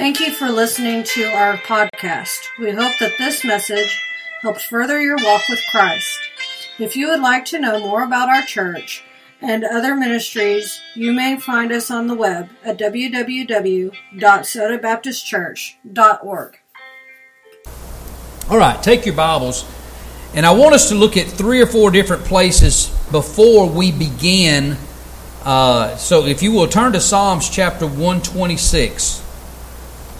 Thank you for listening to our podcast. We hope that this message helps further your walk with Christ. If you would like to know more about our church and other ministries, you may find us on the web at www.sodabaptistchurch.org. All right, take your Bibles, and I want us to look at three or four different places before we begin. Uh, so, if you will turn to Psalms chapter 126.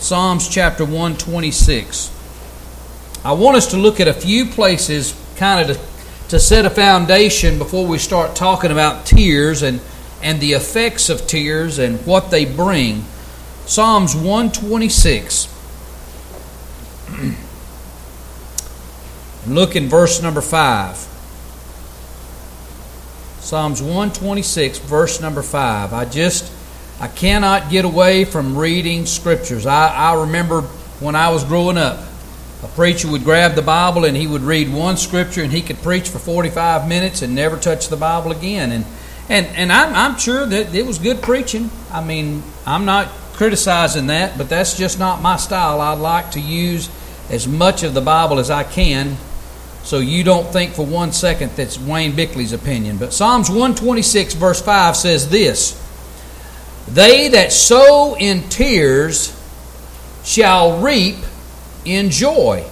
Psalms chapter 126. I want us to look at a few places kind of to, to set a foundation before we start talking about tears and, and the effects of tears and what they bring. Psalms 126. look in verse number 5. Psalms 126, verse number 5. I just I cannot get away from reading scriptures. I, I remember when I was growing up, a preacher would grab the Bible and he would read one scripture and he could preach for 45 minutes and never touch the Bible again. And, and, and I'm, I'm sure that it was good preaching. I mean, I'm not criticizing that, but that's just not my style. I'd like to use as much of the Bible as I can so you don't think for one second that's Wayne Bickley's opinion. But Psalms 126, verse 5 says this they that sow in tears shall reap in joy.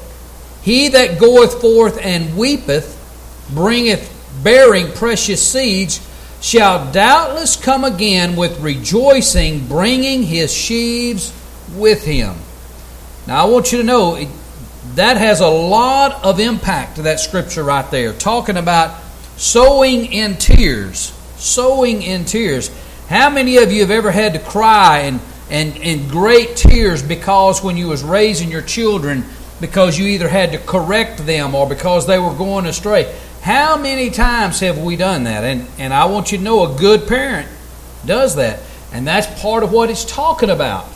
He that goeth forth and weepeth, bringeth bearing precious seeds, shall doubtless come again with rejoicing, bringing his sheaves with him. Now, I want you to know that has a lot of impact to that scripture right there, talking about sowing in tears. Sowing in tears. How many of you have ever had to cry and, and, and great tears because when you was raising your children, because you either had to correct them or because they were going astray? How many times have we done that? And, and I want you to know a good parent does that. And that's part of what it's talking about.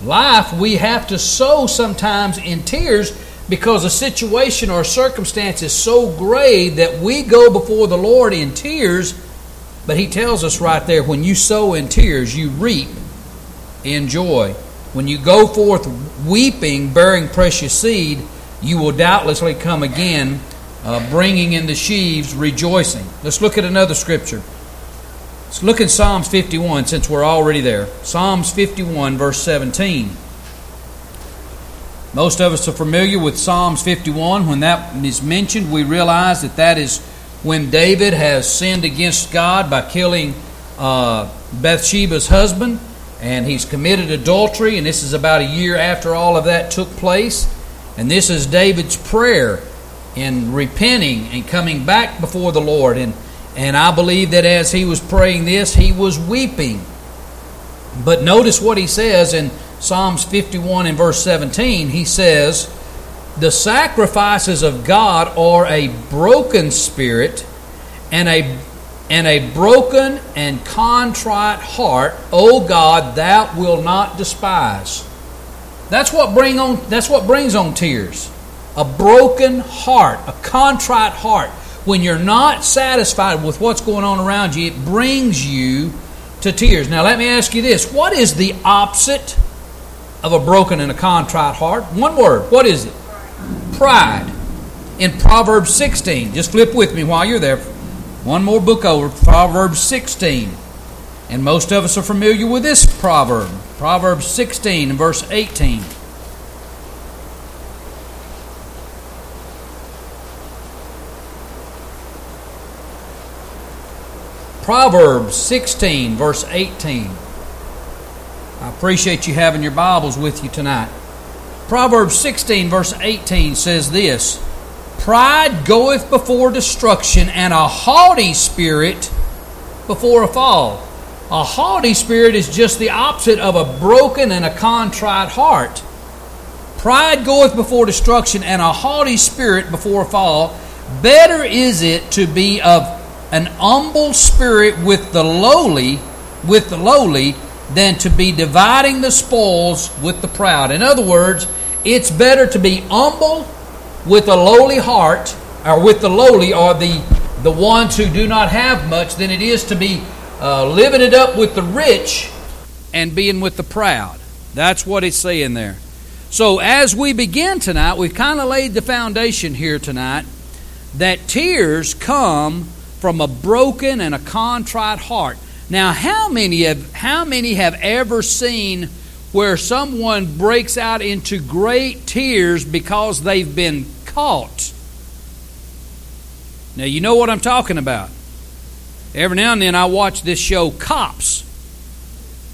Life, we have to sow sometimes in tears because a situation or a circumstance is so grave that we go before the Lord in tears but he tells us right there when you sow in tears, you reap in joy. When you go forth weeping, bearing precious seed, you will doubtlessly come again, uh, bringing in the sheaves, rejoicing. Let's look at another scripture. Let's look in Psalms 51 since we're already there. Psalms 51, verse 17. Most of us are familiar with Psalms 51. When that is mentioned, we realize that that is when David has sinned against God by killing uh, Bathsheba's husband, and he's committed adultery, and this is about a year after all of that took place. And this is David's prayer in repenting and coming back before the Lord. And, and I believe that as he was praying this, he was weeping. But notice what he says in Psalms 51 and verse 17. He says, the sacrifices of God are a broken spirit and a and a broken and contrite heart, O God, thou wilt not despise. That's what bring on that's what brings on tears. A broken heart, a contrite heart. When you're not satisfied with what's going on around you, it brings you to tears. Now let me ask you this. What is the opposite of a broken and a contrite heart? One word. What is it? Pride in Proverbs 16. Just flip with me while you're there. One more book over, Proverbs 16. And most of us are familiar with this proverb, Proverbs 16 and verse 18. Proverbs 16, verse 18. I appreciate you having your Bibles with you tonight. Proverbs 16, verse 18 says this Pride goeth before destruction, and a haughty spirit before a fall. A haughty spirit is just the opposite of a broken and a contrite heart. Pride goeth before destruction, and a haughty spirit before a fall. Better is it to be of an humble spirit with the lowly, with the lowly, than to be dividing the spoils with the proud. In other words, it's better to be humble with a lowly heart, or with the lowly, or the, the ones who do not have much, than it is to be uh, living it up with the rich and being with the proud. That's what it's saying there. So as we begin tonight, we've kind of laid the foundation here tonight that tears come from a broken and a contrite heart. Now, how many have how many have ever seen where someone breaks out into great tears because they've been caught? Now, you know what I'm talking about. Every now and then I watch this show Cops.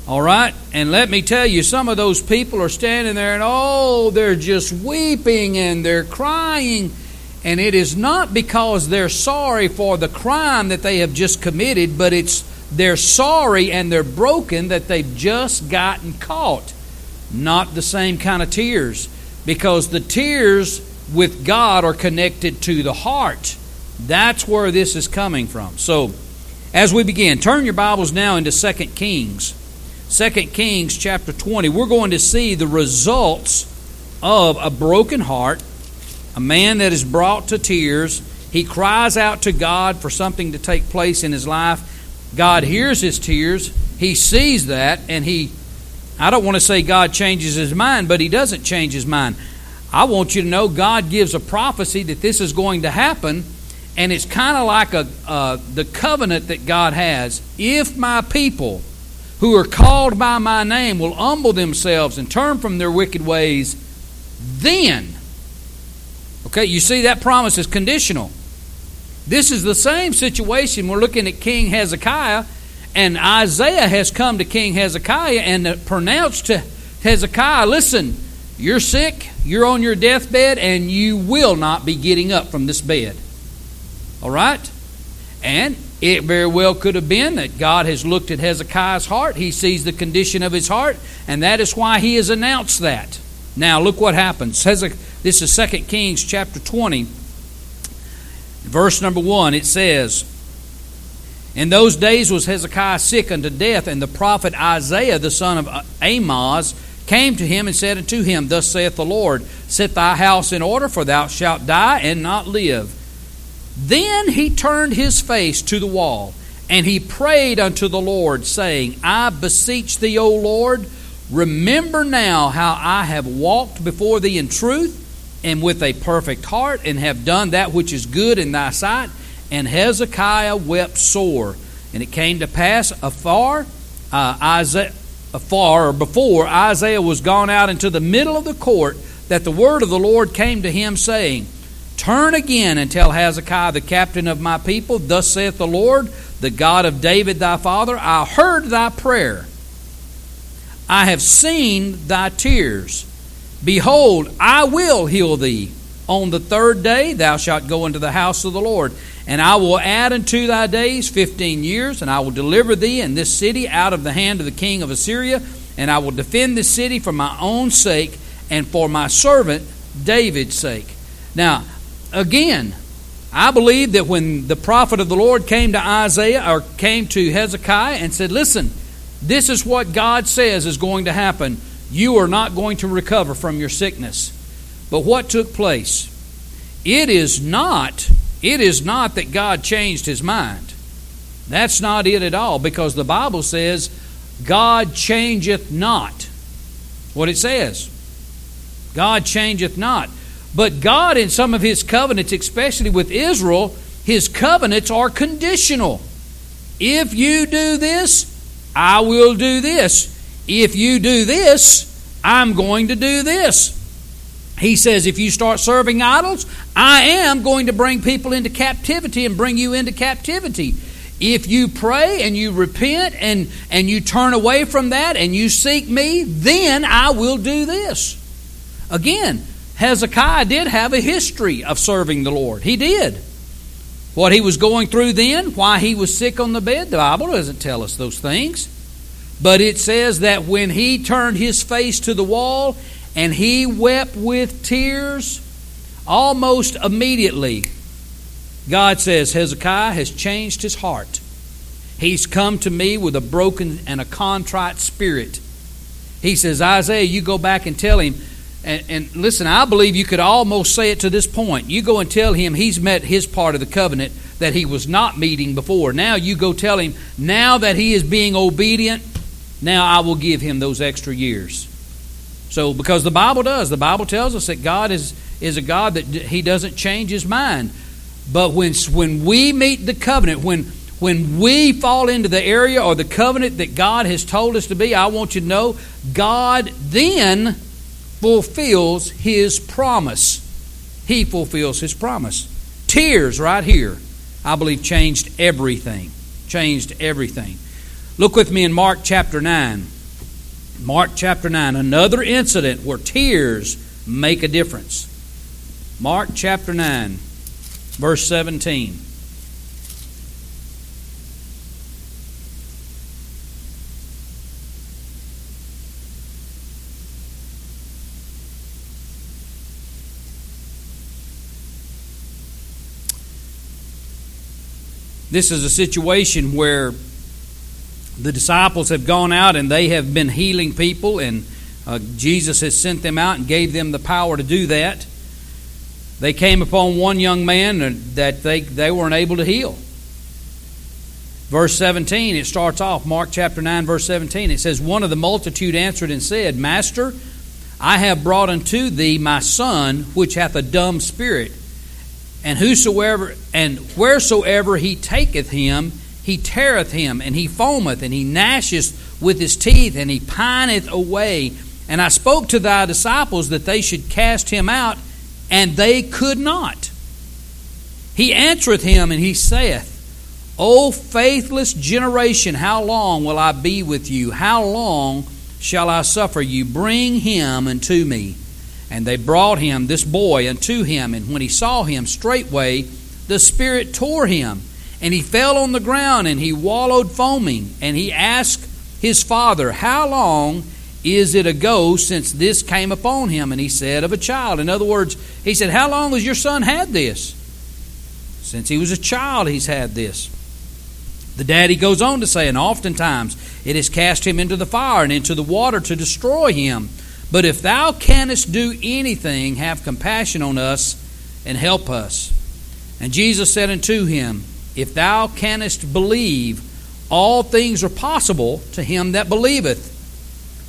All right? And let me tell you, some of those people are standing there and, oh, they're just weeping and they're crying. And it is not because they're sorry for the crime that they have just committed, but it's they're sorry and they're broken that they've just gotten caught. Not the same kind of tears. Because the tears with God are connected to the heart. That's where this is coming from. So, as we begin, turn your Bibles now into 2 Kings. 2 Kings chapter 20, we're going to see the results of a broken heart, a man that is brought to tears. He cries out to God for something to take place in his life. God hears his tears. He sees that, and he, I don't want to say God changes his mind, but he doesn't change his mind. I want you to know God gives a prophecy that this is going to happen, and it's kind of like a, uh, the covenant that God has. If my people, who are called by my name will humble themselves and turn from their wicked ways, then, okay, you see that promise is conditional. This is the same situation. We're looking at King Hezekiah, and Isaiah has come to King Hezekiah and uh, pronounced to Hezekiah, listen, you're sick, you're on your deathbed, and you will not be getting up from this bed. All right? And it very well could have been that God has looked at Hezekiah's heart. He sees the condition of his heart, and that is why he has announced that. Now, look what happens. Hezekiah, This is 2 Kings chapter 20, verse number 1. It says, In those days was Hezekiah sick unto death, and the prophet Isaiah, the son of Amoz, came to him and said unto him, Thus saith the Lord, Set thy house in order, for thou shalt die and not live. Then he turned his face to the wall, and he prayed unto the Lord, saying, I beseech thee, O Lord, remember now how I have walked before thee in truth and with a perfect heart, and have done that which is good in thy sight. And Hezekiah wept sore. And it came to pass afar, uh, Isaiah, afar or before Isaiah was gone out into the middle of the court, that the word of the Lord came to him, saying, Turn again and tell Hezekiah, the captain of my people, Thus saith the Lord, the God of David thy father, I heard thy prayer. I have seen thy tears. Behold, I will heal thee. On the third day thou shalt go into the house of the Lord, and I will add unto thy days fifteen years, and I will deliver thee and this city out of the hand of the king of Assyria, and I will defend this city for my own sake and for my servant David's sake. Now, again, I believe that when the prophet of the Lord came to Isaiah or came to Hezekiah and said, Listen, this is what God says is going to happen. You are not going to recover from your sickness. But what took place? It is not it is not that God changed his mind. That's not it at all because the Bible says God changeth not. What it says. God changeth not. But God, in some of His covenants, especially with Israel, His covenants are conditional. If you do this, I will do this. If you do this, I'm going to do this. He says, if you start serving idols, I am going to bring people into captivity and bring you into captivity. If you pray and you repent and, and you turn away from that and you seek me, then I will do this. Again, Hezekiah did have a history of serving the Lord. He did. What he was going through then, why he was sick on the bed, the Bible doesn't tell us those things. But it says that when he turned his face to the wall and he wept with tears, almost immediately, God says, Hezekiah has changed his heart. He's come to me with a broken and a contrite spirit. He says, Isaiah, you go back and tell him and, and, listen, I believe you could almost say it to this point. You go and tell him he's met his part of the covenant that he was not meeting before. Now you go tell him, now that he is being obedient, now I will give him those extra years. So, because the Bible does, the Bible tells us that God is, is a God that He doesn't change His mind. But when, when we meet the covenant, when, when we fall into the area or the covenant that God has told us to be, I want you to know God then fulfills His promise. He fulfills His promise. Tears right here, I believe, changed everything. Changed everything. Look with me in Mark chapter 9. Mark chapter 9, another incident where tears make a difference. Mark chapter 9, verse 17. This is a situation where the disciples have gone out and they have been healing people, and uh, Jesus has sent them out and gave them the power to do that. They came upon one young man that they, they weren't able to heal. Verse 17, it starts off, Mark chapter 9, verse 17. It says, One of the multitude answered and said, Master, I have brought unto thee my son, which hath a dumb spirit. And whosoever and wheresoever he taketh him, he teareth him, and he foameth, and he gnasheth with his teeth, and he pineth away. And I spoke to thy disciples that they should cast him out, and they could not. He answereth him, and he saith, O faithless generation, how long will I be with you? How long shall I suffer you? Bring him unto me. And they brought him, this boy, unto him. And when he saw him, straightway the Spirit tore him and he fell on the ground and he wallowed foaming. And he asked his father, How long is it ago since this came upon him? And he said, Of a child. In other words, he said, How long has your son had this? Since he was a child, he's had this. The daddy goes on to say, And oftentimes it has cast him into the fire and into the water to destroy him. But if thou canst do anything, have compassion on us and help us. And Jesus said unto him, if thou canst believe, all things are possible to him that believeth.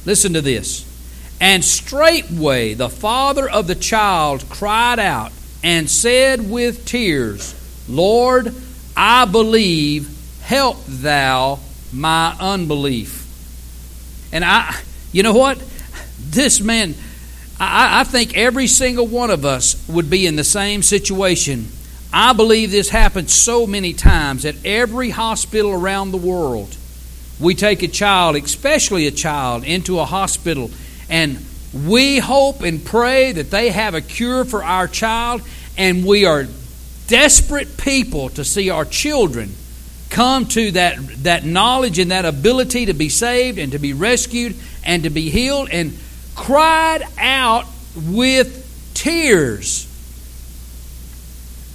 Listen to this. And straightway the father of the child cried out and said with tears, Lord, I believe, help thou my unbelief. And I, you know what? This man, I, I think every single one of us would be in the same situation I believe this happens so many times at every hospital around the world. We take a child, especially a child, into a hospital, and we hope and pray that they have a cure for our child, and we are desperate people to see our children come to that, that knowledge and that ability to be saved and to be rescued and to be healed, and cried out with tears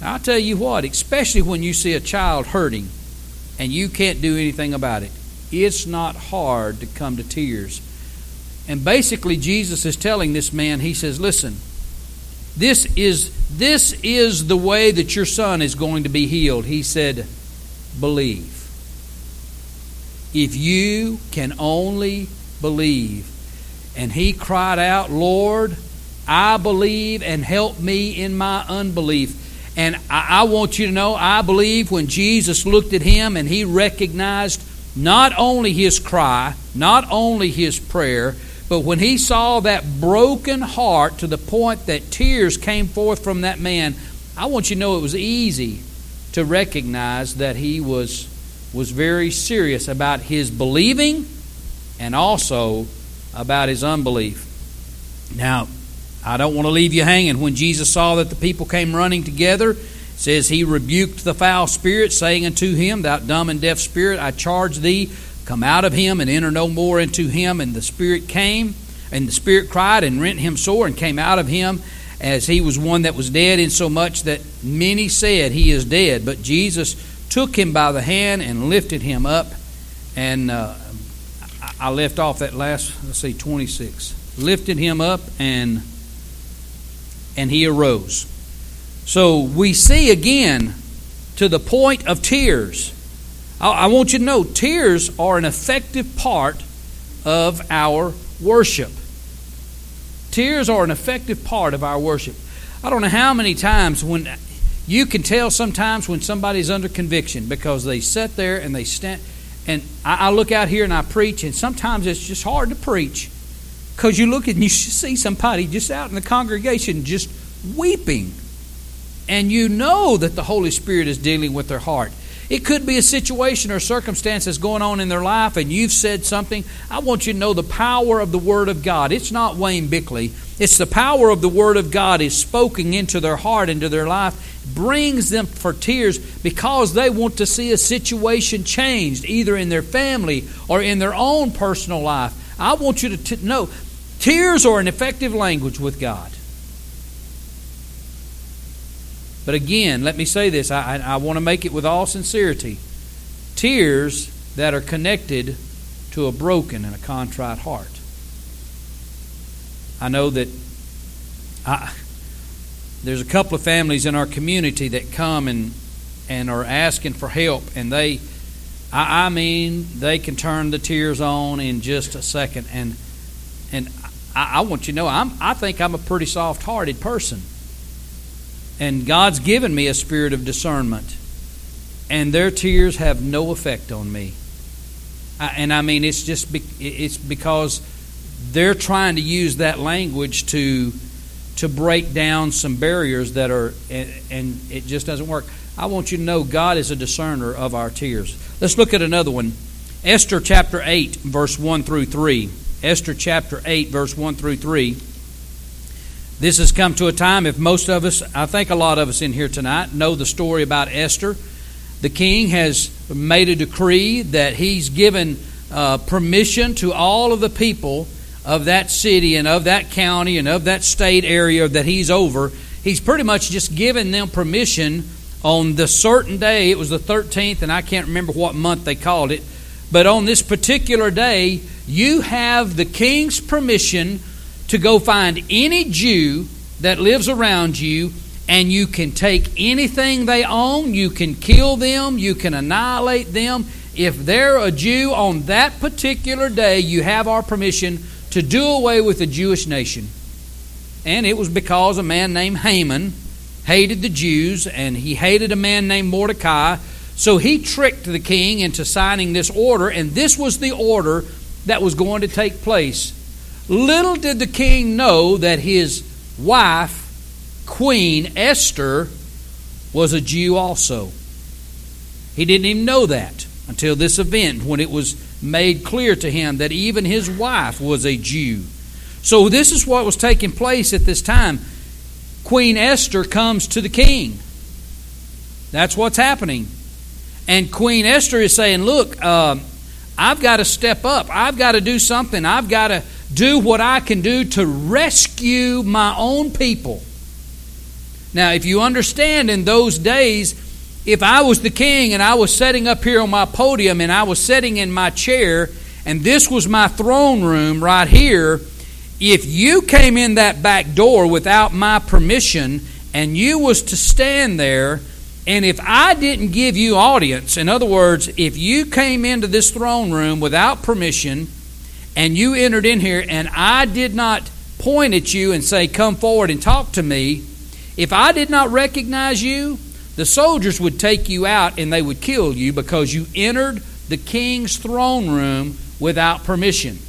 I'll tell you what, especially when you see a child hurting and you can't do anything about it, it's not hard to come to tears. And basically, Jesus is telling this man, he says, Listen, this is, this is the way that your son is going to be healed. He said, Believe. If you can only believe. And he cried out, Lord, I believe and help me in my unbelief. And I, I want you to know, I believe when Jesus looked at him and he recognized not only his cry, not only his prayer, but when he saw that broken heart to the point that tears came forth from that man, I want you to know it was easy to recognize that he was, was very serious about his believing and also about his unbelief. Now, I don't want to leave you hanging. When Jesus saw that the people came running together, says he rebuked the foul spirit, saying unto him, Thou dumb and deaf spirit, I charge thee, come out of him and enter no more into him. And the spirit came, and the spirit cried and rent him sore, and came out of him as he was one that was dead, insomuch that many said, He is dead. But Jesus took him by the hand and lifted him up. And uh, I left off that last, let's see, 26. Lifted him up and and he arose. So we see again to the point of tears. I want you to know tears are an effective part of our worship. Tears are an effective part of our worship. I don't know how many times when you can tell sometimes when somebody's under conviction because they sit there and they stand. And I, I look out here and I preach, and sometimes it's just hard to preach because you look and you see somebody just out in the congregation just weeping. And you know that the Holy Spirit is dealing with their heart. It could be a situation or circumstance that's going on in their life, and you've said something. I want you to know the power of the Word of God. It's not Wayne Bickley. It's the power of the Word of God is spoken into their heart, into their life, brings them for tears because they want to see a situation changed, either in their family or in their own personal life. I want you to t- know tears are an effective language with God. But again, let me say this. I, I, I want to make it with all sincerity. Tears that are connected to a broken and a contrite heart. I know that I, there's a couple of families in our community that come and and are asking for help, and they, I, I mean, they can turn the tears on in just a second, and and I, I want you to know I'm I think I'm a pretty soft-hearted person. And God's given me a spirit of discernment. And their tears have no effect on me. And I mean, it's just be, it's because they're trying to use that language to to break down some barriers that are and, and it just doesn't work. I want you to know God is a discerner of our tears. Let's look at another one. Esther chapter 8 verse 1 through 3. Esther chapter 8 verse 1 through 3. This has come to a time, if most of us, I think a lot of us in here tonight, know the story about Esther. The king has made a decree that he's given uh, permission to all of the people of that city and of that county and of that state area that he's over. He's pretty much just given them permission on the certain day. It was the 13th, and I can't remember what month they called it. But on this particular day, you have the king's permission to go find any Jew that lives around you and you can take anything they own, you can kill them, you can annihilate them. If they're a Jew on that particular day, you have our permission to do away with the Jewish nation. And it was because a man named Haman hated the Jews and he hated a man named Mordecai. So he tricked the king into signing this order, and this was the order that was going to take place Little did the king know that his wife, Queen Esther, was a Jew also. He didn't even know that until this event when it was made clear to him that even his wife was a Jew. So, this is what was taking place at this time. Queen Esther comes to the king. That's what's happening. And Queen Esther is saying, Look, uh, I've got to step up. I've got to do something. I've got to do what I can do to rescue my own people. Now, if you understand in those days, if I was the king and I was sitting up here on my podium and I was sitting in my chair and this was my throne room right here, if you came in that back door without my permission and you was to stand there and if I didn't give you audience, in other words, if you came into this throne room without permission, and you entered in here and I did not point at you and say, Come forward and talk to me, if I did not recognize you, the soldiers would take you out and they would kill you because you entered the king's throne room without permission.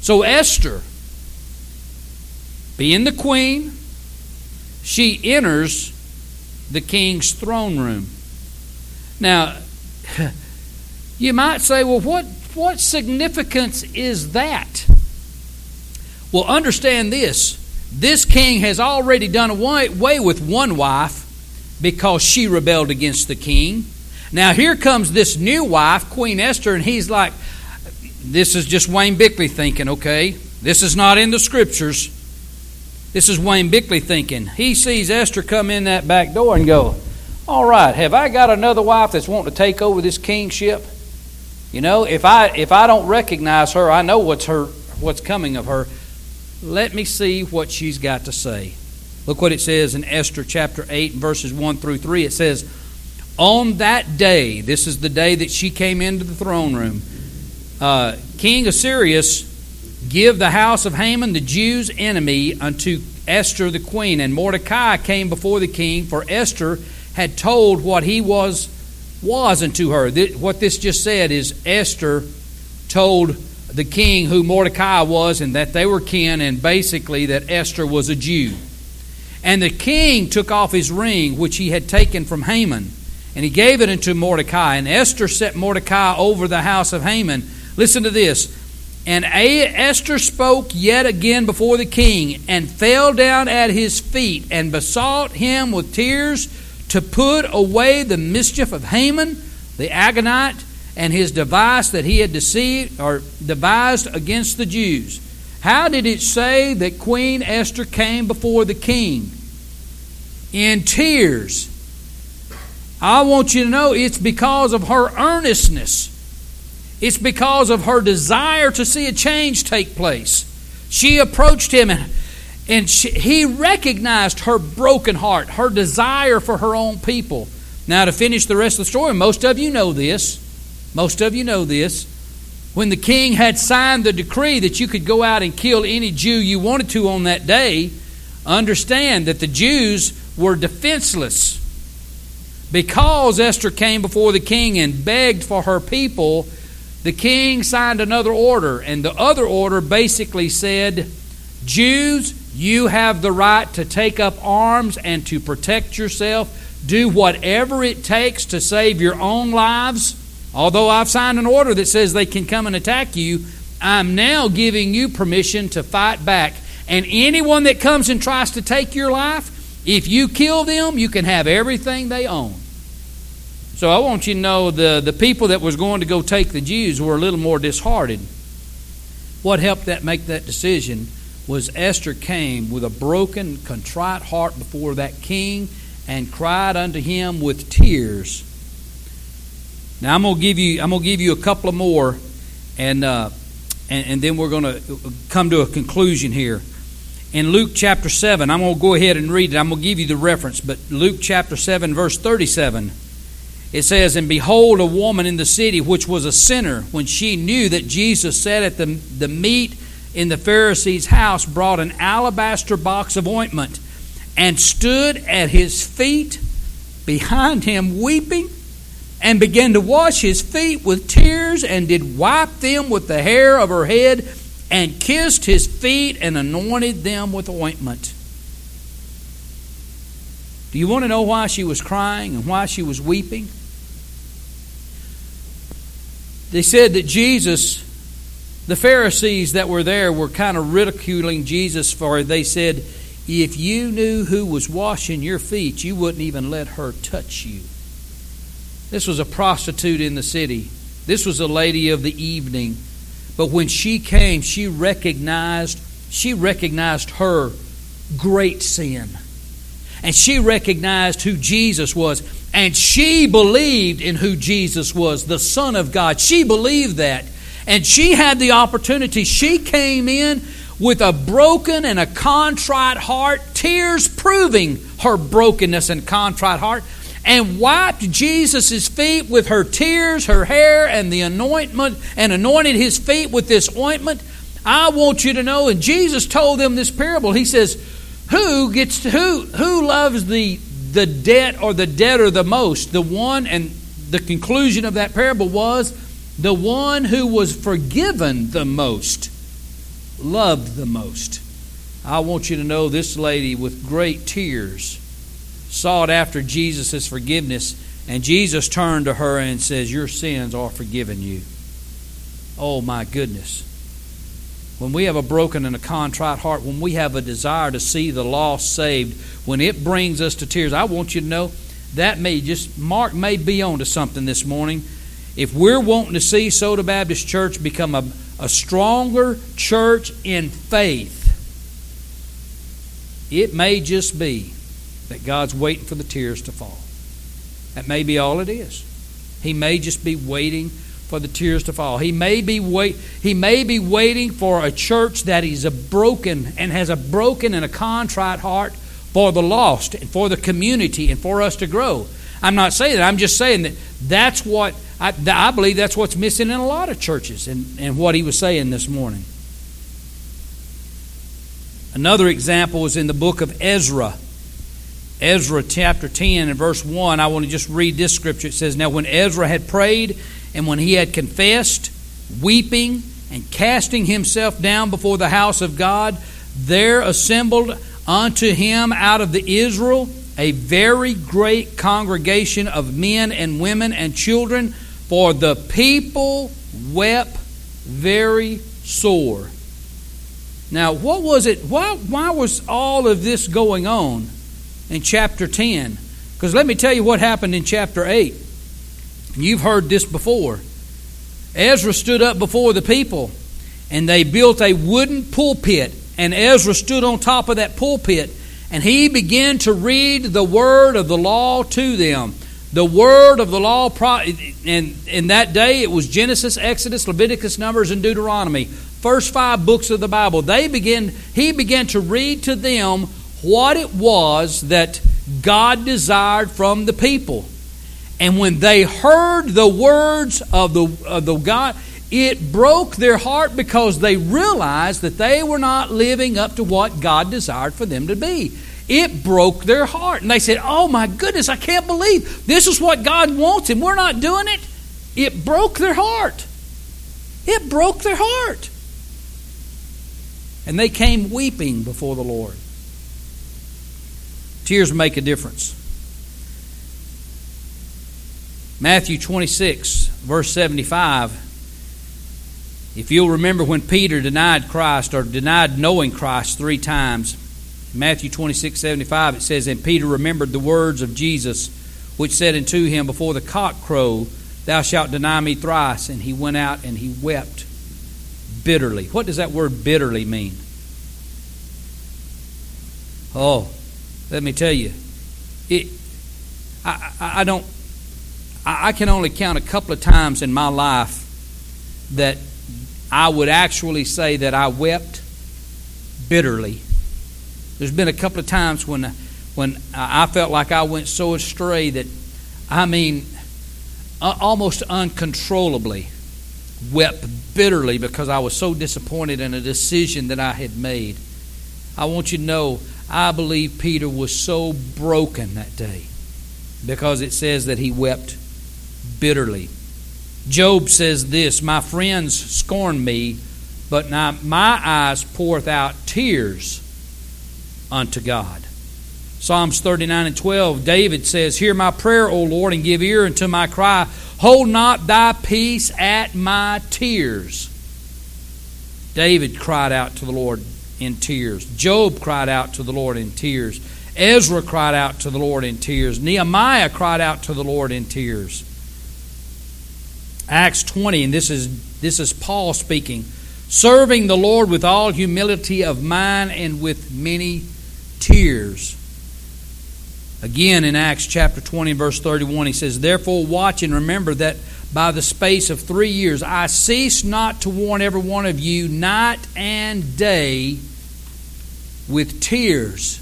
So Esther, being the queen, she enters the king's throne room. Now, you might say, well, what what significance is that? Well, understand this. This king has already done away with one wife because she rebelled against the king. Now, here comes this new wife, Queen Esther, and he's like, This is just Wayne Bickley thinking, okay? This is not in the scriptures. This is Wayne Bickley thinking. He sees Esther come in that back door and go, All right, have I got another wife that's wanting to take over this kingship? You know, if I if I don't recognize her, I know what's her what's coming of her. Let me see what she's got to say. Look what it says in Esther chapter 8 verses 1 through 3. It says, On that day, this is the day that she came into the throne room, uh, King Ahasuerus give the house of Haman the Jews' enemy unto Esther the queen. And Mordecai came before the king, for Esther had told what he was was unto her. What this just said is Esther told the king who Mordecai was and that they were kin, and basically that Esther was a Jew. And the king took off his ring, which he had taken from Haman, and he gave it unto Mordecai. And Esther set Mordecai over the house of Haman. Listen to this. And Esther spoke yet again before the king, and fell down at his feet, and besought him with tears to put away the mischief of Haman the Agagite and his device that he had deceived or devised against the Jews. How did it say that Queen Esther came before the king? In tears. I want you to know it's because of her earnestness. It's because of her desire to see a change take place. She approached him and, and she, he recognized her broken heart, her desire for her own people. Now, to finish the rest of the story, most of you know this. Most of you know this. When the king had signed the decree that you could go out and kill any Jew you wanted to on that day, understand that the Jews were defenseless. Because Esther came before the king and begged for her people, the king signed another order. And the other order basically said, Jews, you have the right to take up arms and to protect yourself. Do whatever it takes to save your own lives Although I've signed an order that says they can come and attack you, I'm now giving you permission to fight back. And anyone that comes and tries to take your life, if you kill them, you can have everything they own. So I want you to know the, the people that was going to go take the Jews were a little more disheartened. What helped that make that decision was Esther came with a broken, contrite heart before that king and cried unto him with tears now I'm gonna give you I'm gonna give you a couple of more, and uh, and, and then we're gonna come to a conclusion here. In Luke chapter seven, I'm gonna go ahead and read it. I'm gonna give you the reference, but Luke chapter seven, verse thirty-seven. It says, And behold, a woman in the city which was a sinner, when she knew that Jesus sat at the, the meat in the Pharisee's house, brought an alabaster box of ointment, and stood at his feet behind him, weeping and began to wash his feet with tears and did wipe them with the hair of her head and kissed his feet and anointed them with ointment. Do you want to know why she was crying and why she was weeping? They said that Jesus, the Pharisees that were there, were kind of ridiculing Jesus for it. they said, If you knew who was washing your feet, you wouldn't even let her touch you. This was a prostitute in the city. This was a lady of the evening. But when she came, she recognized she recognized her great sin. And she recognized who Jesus was. And she believed in who Jesus was, the Son of God. She believed that. And she had the opportunity. She came in with a broken and a contrite heart, tears proving her brokenness and contrite heart and wiped Jesus' feet with her tears, her hair, and the anointment, and anointed his feet with this ointment. I want you to know, and Jesus told them this parable. He says, Who gets to, who who loves the the debt or the debtor the most? The one, and the conclusion of that parable was the one who was forgiven the most, loved the most. I want you to know this lady with great tears sought after Jesus' forgiveness, and Jesus turned to her and says, Your sins are forgiven you. Oh my goodness. When we have a broken and a contrite heart, when we have a desire to see the lost saved, when it brings us to tears, I want you to know that may just, Mark may be on to something this morning. If we're wanting to see Soda Baptist Church become a, a stronger church in faith, it may just be that God's waiting for the tears to fall. That may be all it is. He may just be waiting for the tears to fall. He may be wait he may be waiting for a church that is a broken and has a broken and a contrite heart for the lost and for the community and for us to grow. I'm not saying that. I'm just saying that that's what I, I believe that's what's missing in a lot of churches and, and what he was saying this morning. Another example is in the book of Ezra. Ezra chapter 10 and verse 1. I want to just read this scripture. It says, Now when Ezra had prayed, and when he had confessed, weeping, and casting himself down before the house of God, there assembled unto him out of the Israel a very great congregation of men and women and children, for the people wept very sore. Now, what was it? Why, why was all of this going on in chapter 10? Because let me tell you what happened in chapter 8. You've heard this before. Ezra stood up before the people, and they built a wooden pulpit, and Ezra stood on top of that pulpit, and he began to read the word of the law to them. The word of the law, and in that day it was Genesis, Exodus, Leviticus, Numbers, and Deuteronomy. First five books of the Bible. They began. He began to read to them what it was that God desired from the people. And when they heard the words of the, of the God, it broke their heart because they realized that they were not living up to what God desired for them to be. It broke their heart. And they said, Oh my goodness, I can't believe this is what God wants and we're not doing it. It broke their heart. It broke their heart. And they came weeping before the Lord. Tears make a difference. Matthew 26, verse 75. If you'll remember when Peter denied Christ or denied knowing Christ three times, Matthew 26, 75, it says, And Peter remembered the words of Jesus, which said unto him, Before the cock crow, thou shalt deny me thrice. And he went out and he wept bitterly. What does that word bitterly mean? Oh, let me tell you, it, I, I, I don't I can only count a couple of times in my life that I would actually say that I wept bitterly. There's been a couple of times when when I felt like I went so astray that I mean almost uncontrollably wept bitterly because I was so disappointed in a decision that I had made. I want you to know I believe Peter was so broken that day because it says that he wept bitterly. Job says this My friends scorn me, but now my eyes poureth out tears unto God. Psalms 39 and 12, David says, Hear my prayer, O Lord, and give ear unto my cry. Hold not thy peace at my tears. David cried out to the Lord in tears. Job cried out to the Lord in tears. Ezra cried out to the Lord in tears. Nehemiah cried out to the Lord in tears. Acts 20, and this is, this is Paul speaking, serving the Lord with all humility of mind and with many tears. Again, in Acts chapter 20, verse 31, he says, Therefore watch and remember that by the space of three years I cease not to warn every one of you night and day with tears.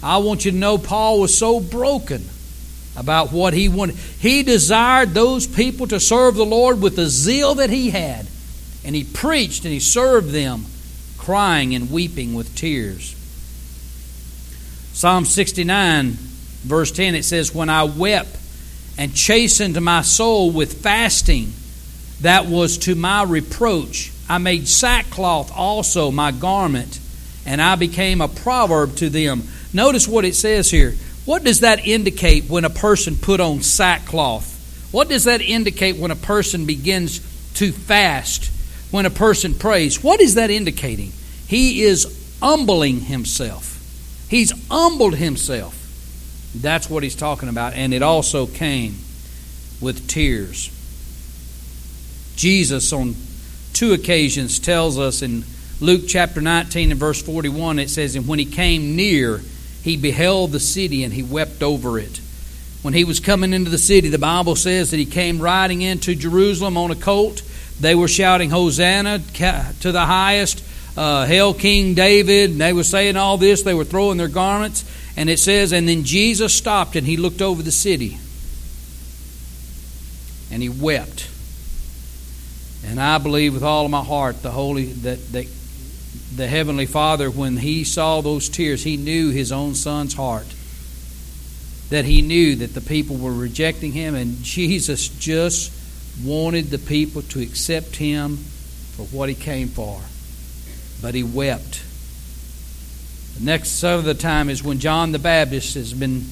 I want you to know Paul was so broken about what he wanted. He desired those people to serve the Lord with the zeal that he had. And he preached and he served them, crying and weeping with tears. Psalm 69, verse 10, it says, When I wept and chastened my soul with fasting, that was to my reproach. I made sackcloth also my garment, and I became a proverb to them. Notice what it says here. What does that indicate when a person put on sackcloth? What does that indicate when a person begins to fast? When a person prays? What is that indicating? He is humbling himself. He's humbled himself. That's what he's talking about. And it also came with tears. Jesus, on two occasions, tells us in Luke chapter 19 and verse 41, it says, And when he came near, he beheld the city and he wept over it. When he was coming into the city, the Bible says that he came riding into Jerusalem on a colt. They were shouting, Hosanna to the highest. Uh, Hail King David. They were saying all this. They were throwing their garments. And it says, And then Jesus stopped and he looked over the city. And he wept. And I believe with all of my heart the holy that, that the Heavenly Father, when he saw those tears, he knew his own son's heart. That he knew that the people were rejecting him, and Jesus just wanted the people to accept him for what he came for. But he wept. The next other time is when John the Baptist has been,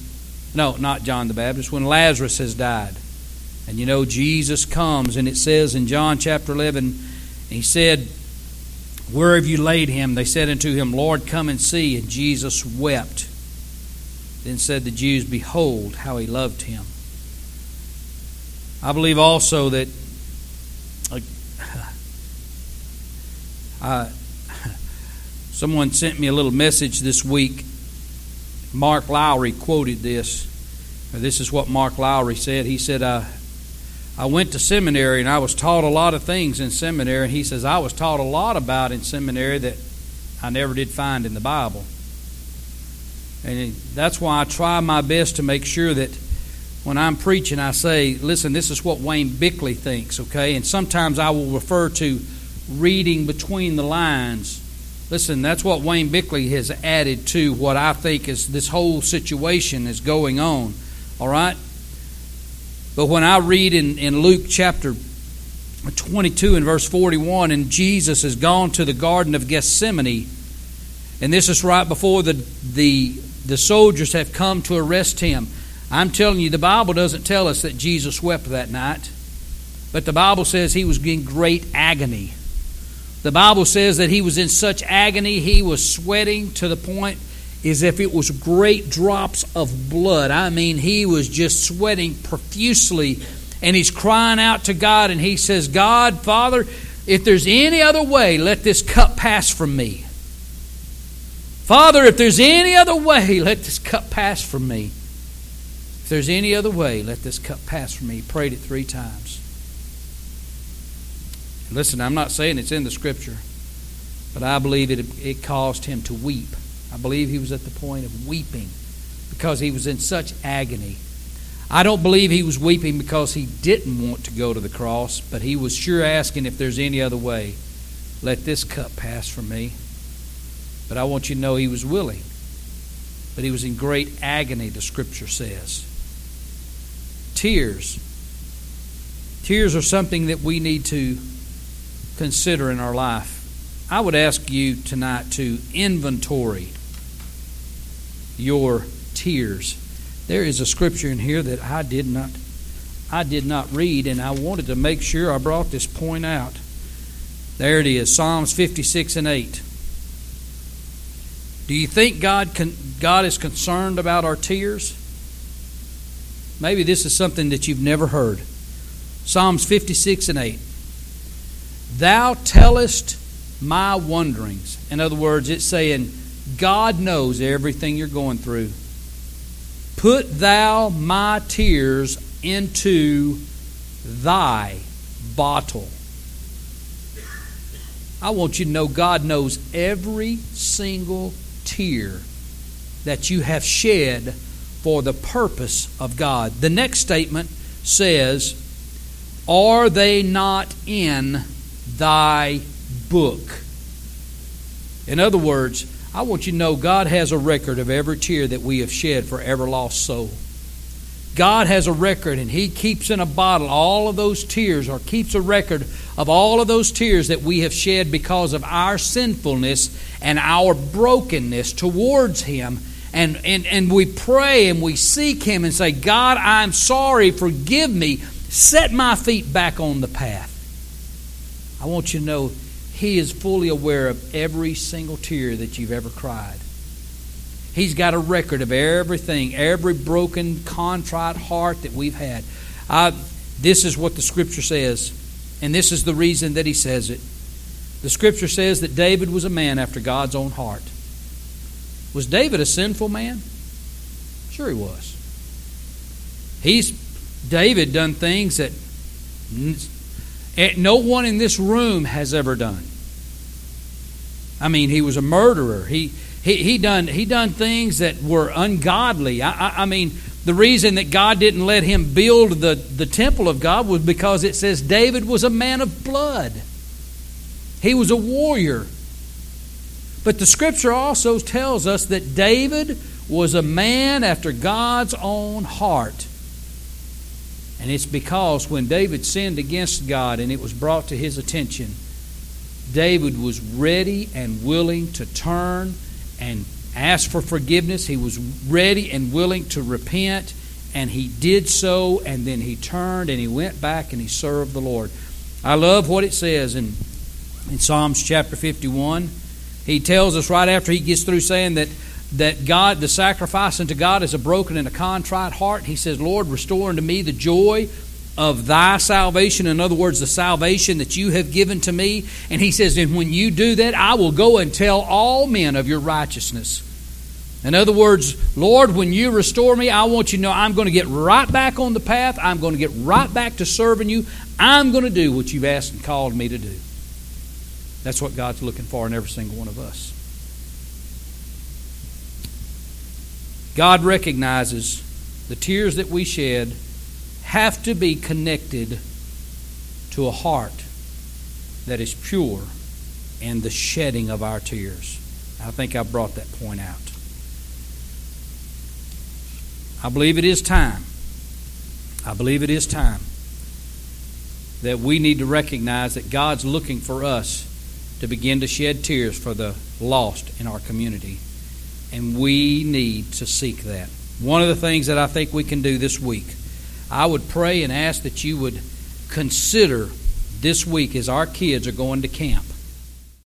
no, not John the Baptist, when Lazarus has died. And you know, Jesus comes, and it says in John chapter 11, he said, Where have you laid him? They said unto him, Lord, come and see. And Jesus wept. Then said the Jews, Behold, how he loved him. I believe also that uh, someone sent me a little message this week. Mark Lowry quoted this. This is what Mark Lowry said. He said, uh, I went to seminary and I was taught a lot of things in seminary. And he says, I was taught a lot about in seminary that I never did find in the Bible. And that's why I try my best to make sure that when I'm preaching, I say, listen, this is what Wayne Bickley thinks, okay? And sometimes I will refer to reading between the lines. Listen, that's what Wayne Bickley has added to what I think is this whole situation is going on, all right? But when I read in, in Luke chapter 22 and verse 41, and Jesus has gone to the Garden of Gethsemane, and this is right before the, the, the soldiers have come to arrest him. I'm telling you, the Bible doesn't tell us that Jesus wept that night, but the Bible says he was in great agony. The Bible says that he was in such agony, he was sweating to the point as if it was great drops of blood. I mean, he was just sweating profusely, and he's crying out to God, and he says, God, Father, if there's any other way, let this cup pass from me. Father, if there's any other way, let this cup pass from me If there's any other way, let this cup pass from me. He prayed it three times. Listen, I'm not saying it's in the scripture, but I believe it, it caused him to weep. I believe he was at the point of weeping because he was in such agony. I don't believe he was weeping because he didn't want to go to the cross, but he was sure asking if there's any other way. Let this cup pass from me. But I want you to know he was willing. But he was in great agony, the scripture says tears. Tears are something that we need to consider in our life. I would ask you tonight to inventory your tears. There is a scripture in here that I did not I did not read and I wanted to make sure I brought this point out. There it is, Psalms 56 and 8. Do you think God can, God is concerned about our tears? Maybe this is something that you've never heard. Psalms 56 and 8. Thou tellest my wanderings. In other words, it's saying, God knows everything you're going through. Put thou my tears into thy bottle. I want you to know God knows every single tear that you have shed for the purpose of God. The next statement says, Are they not in thy book? In other words, I want you to know God has a record of every tear that we have shed for every lost soul. God has a record, and He keeps in a bottle all of those tears, or keeps a record of all of those tears that we have shed because of our sinfulness and our brokenness towards Him and, and, and we pray and we seek Him and say, God, I'm sorry, forgive me, set my feet back on the path. I want you to know He is fully aware of every single tear that you've ever cried. He's got a record of everything, every broken, contrite heart that we've had. I, this is what the Scripture says, and this is the reason that He says it. The Scripture says that David was a man after God's own heart. Was David a sinful man? Sure he was. He's David done things that eh, no one in this room has ever done. I mean, he was a murderer. He he he done he done things that were ungodly. I, I, I mean, the reason that God didn't let him build the, the temple of God was because it says David was a man of blood. He was a warrior. But the scripture also tells us that David was a man after God's own heart. And it's because when David sinned against God and it was brought to his attention, David was ready and willing to turn and ask for forgiveness. He was ready and willing to repent, and he did so, and then he turned and he went back and he served the Lord. I love what it says in, in Psalms chapter 51. He tells us right after he gets through saying that that God, the sacrifice unto God is a broken and a contrite heart. He says, Lord, restore unto me the joy of thy salvation. In other words, the salvation that you have given to me. And he says, and when you do that, I will go and tell all men of your righteousness. In other words, Lord, when you restore me, I want you to know I'm going to get right back on the path. I'm going to get right back to serving you. I'm going to do what you've asked and called me to do. That's what God's looking for in every single one of us. God recognizes the tears that we shed have to be connected to a heart that is pure and the shedding of our tears. I think I brought that point out. I believe it is time. I believe it is time that we need to recognize that God's looking for us to begin to shed tears for the lost in our community. And we need to seek that. One of the things that I think we can do this week, I would pray and ask that you would consider this week as our kids are going to camp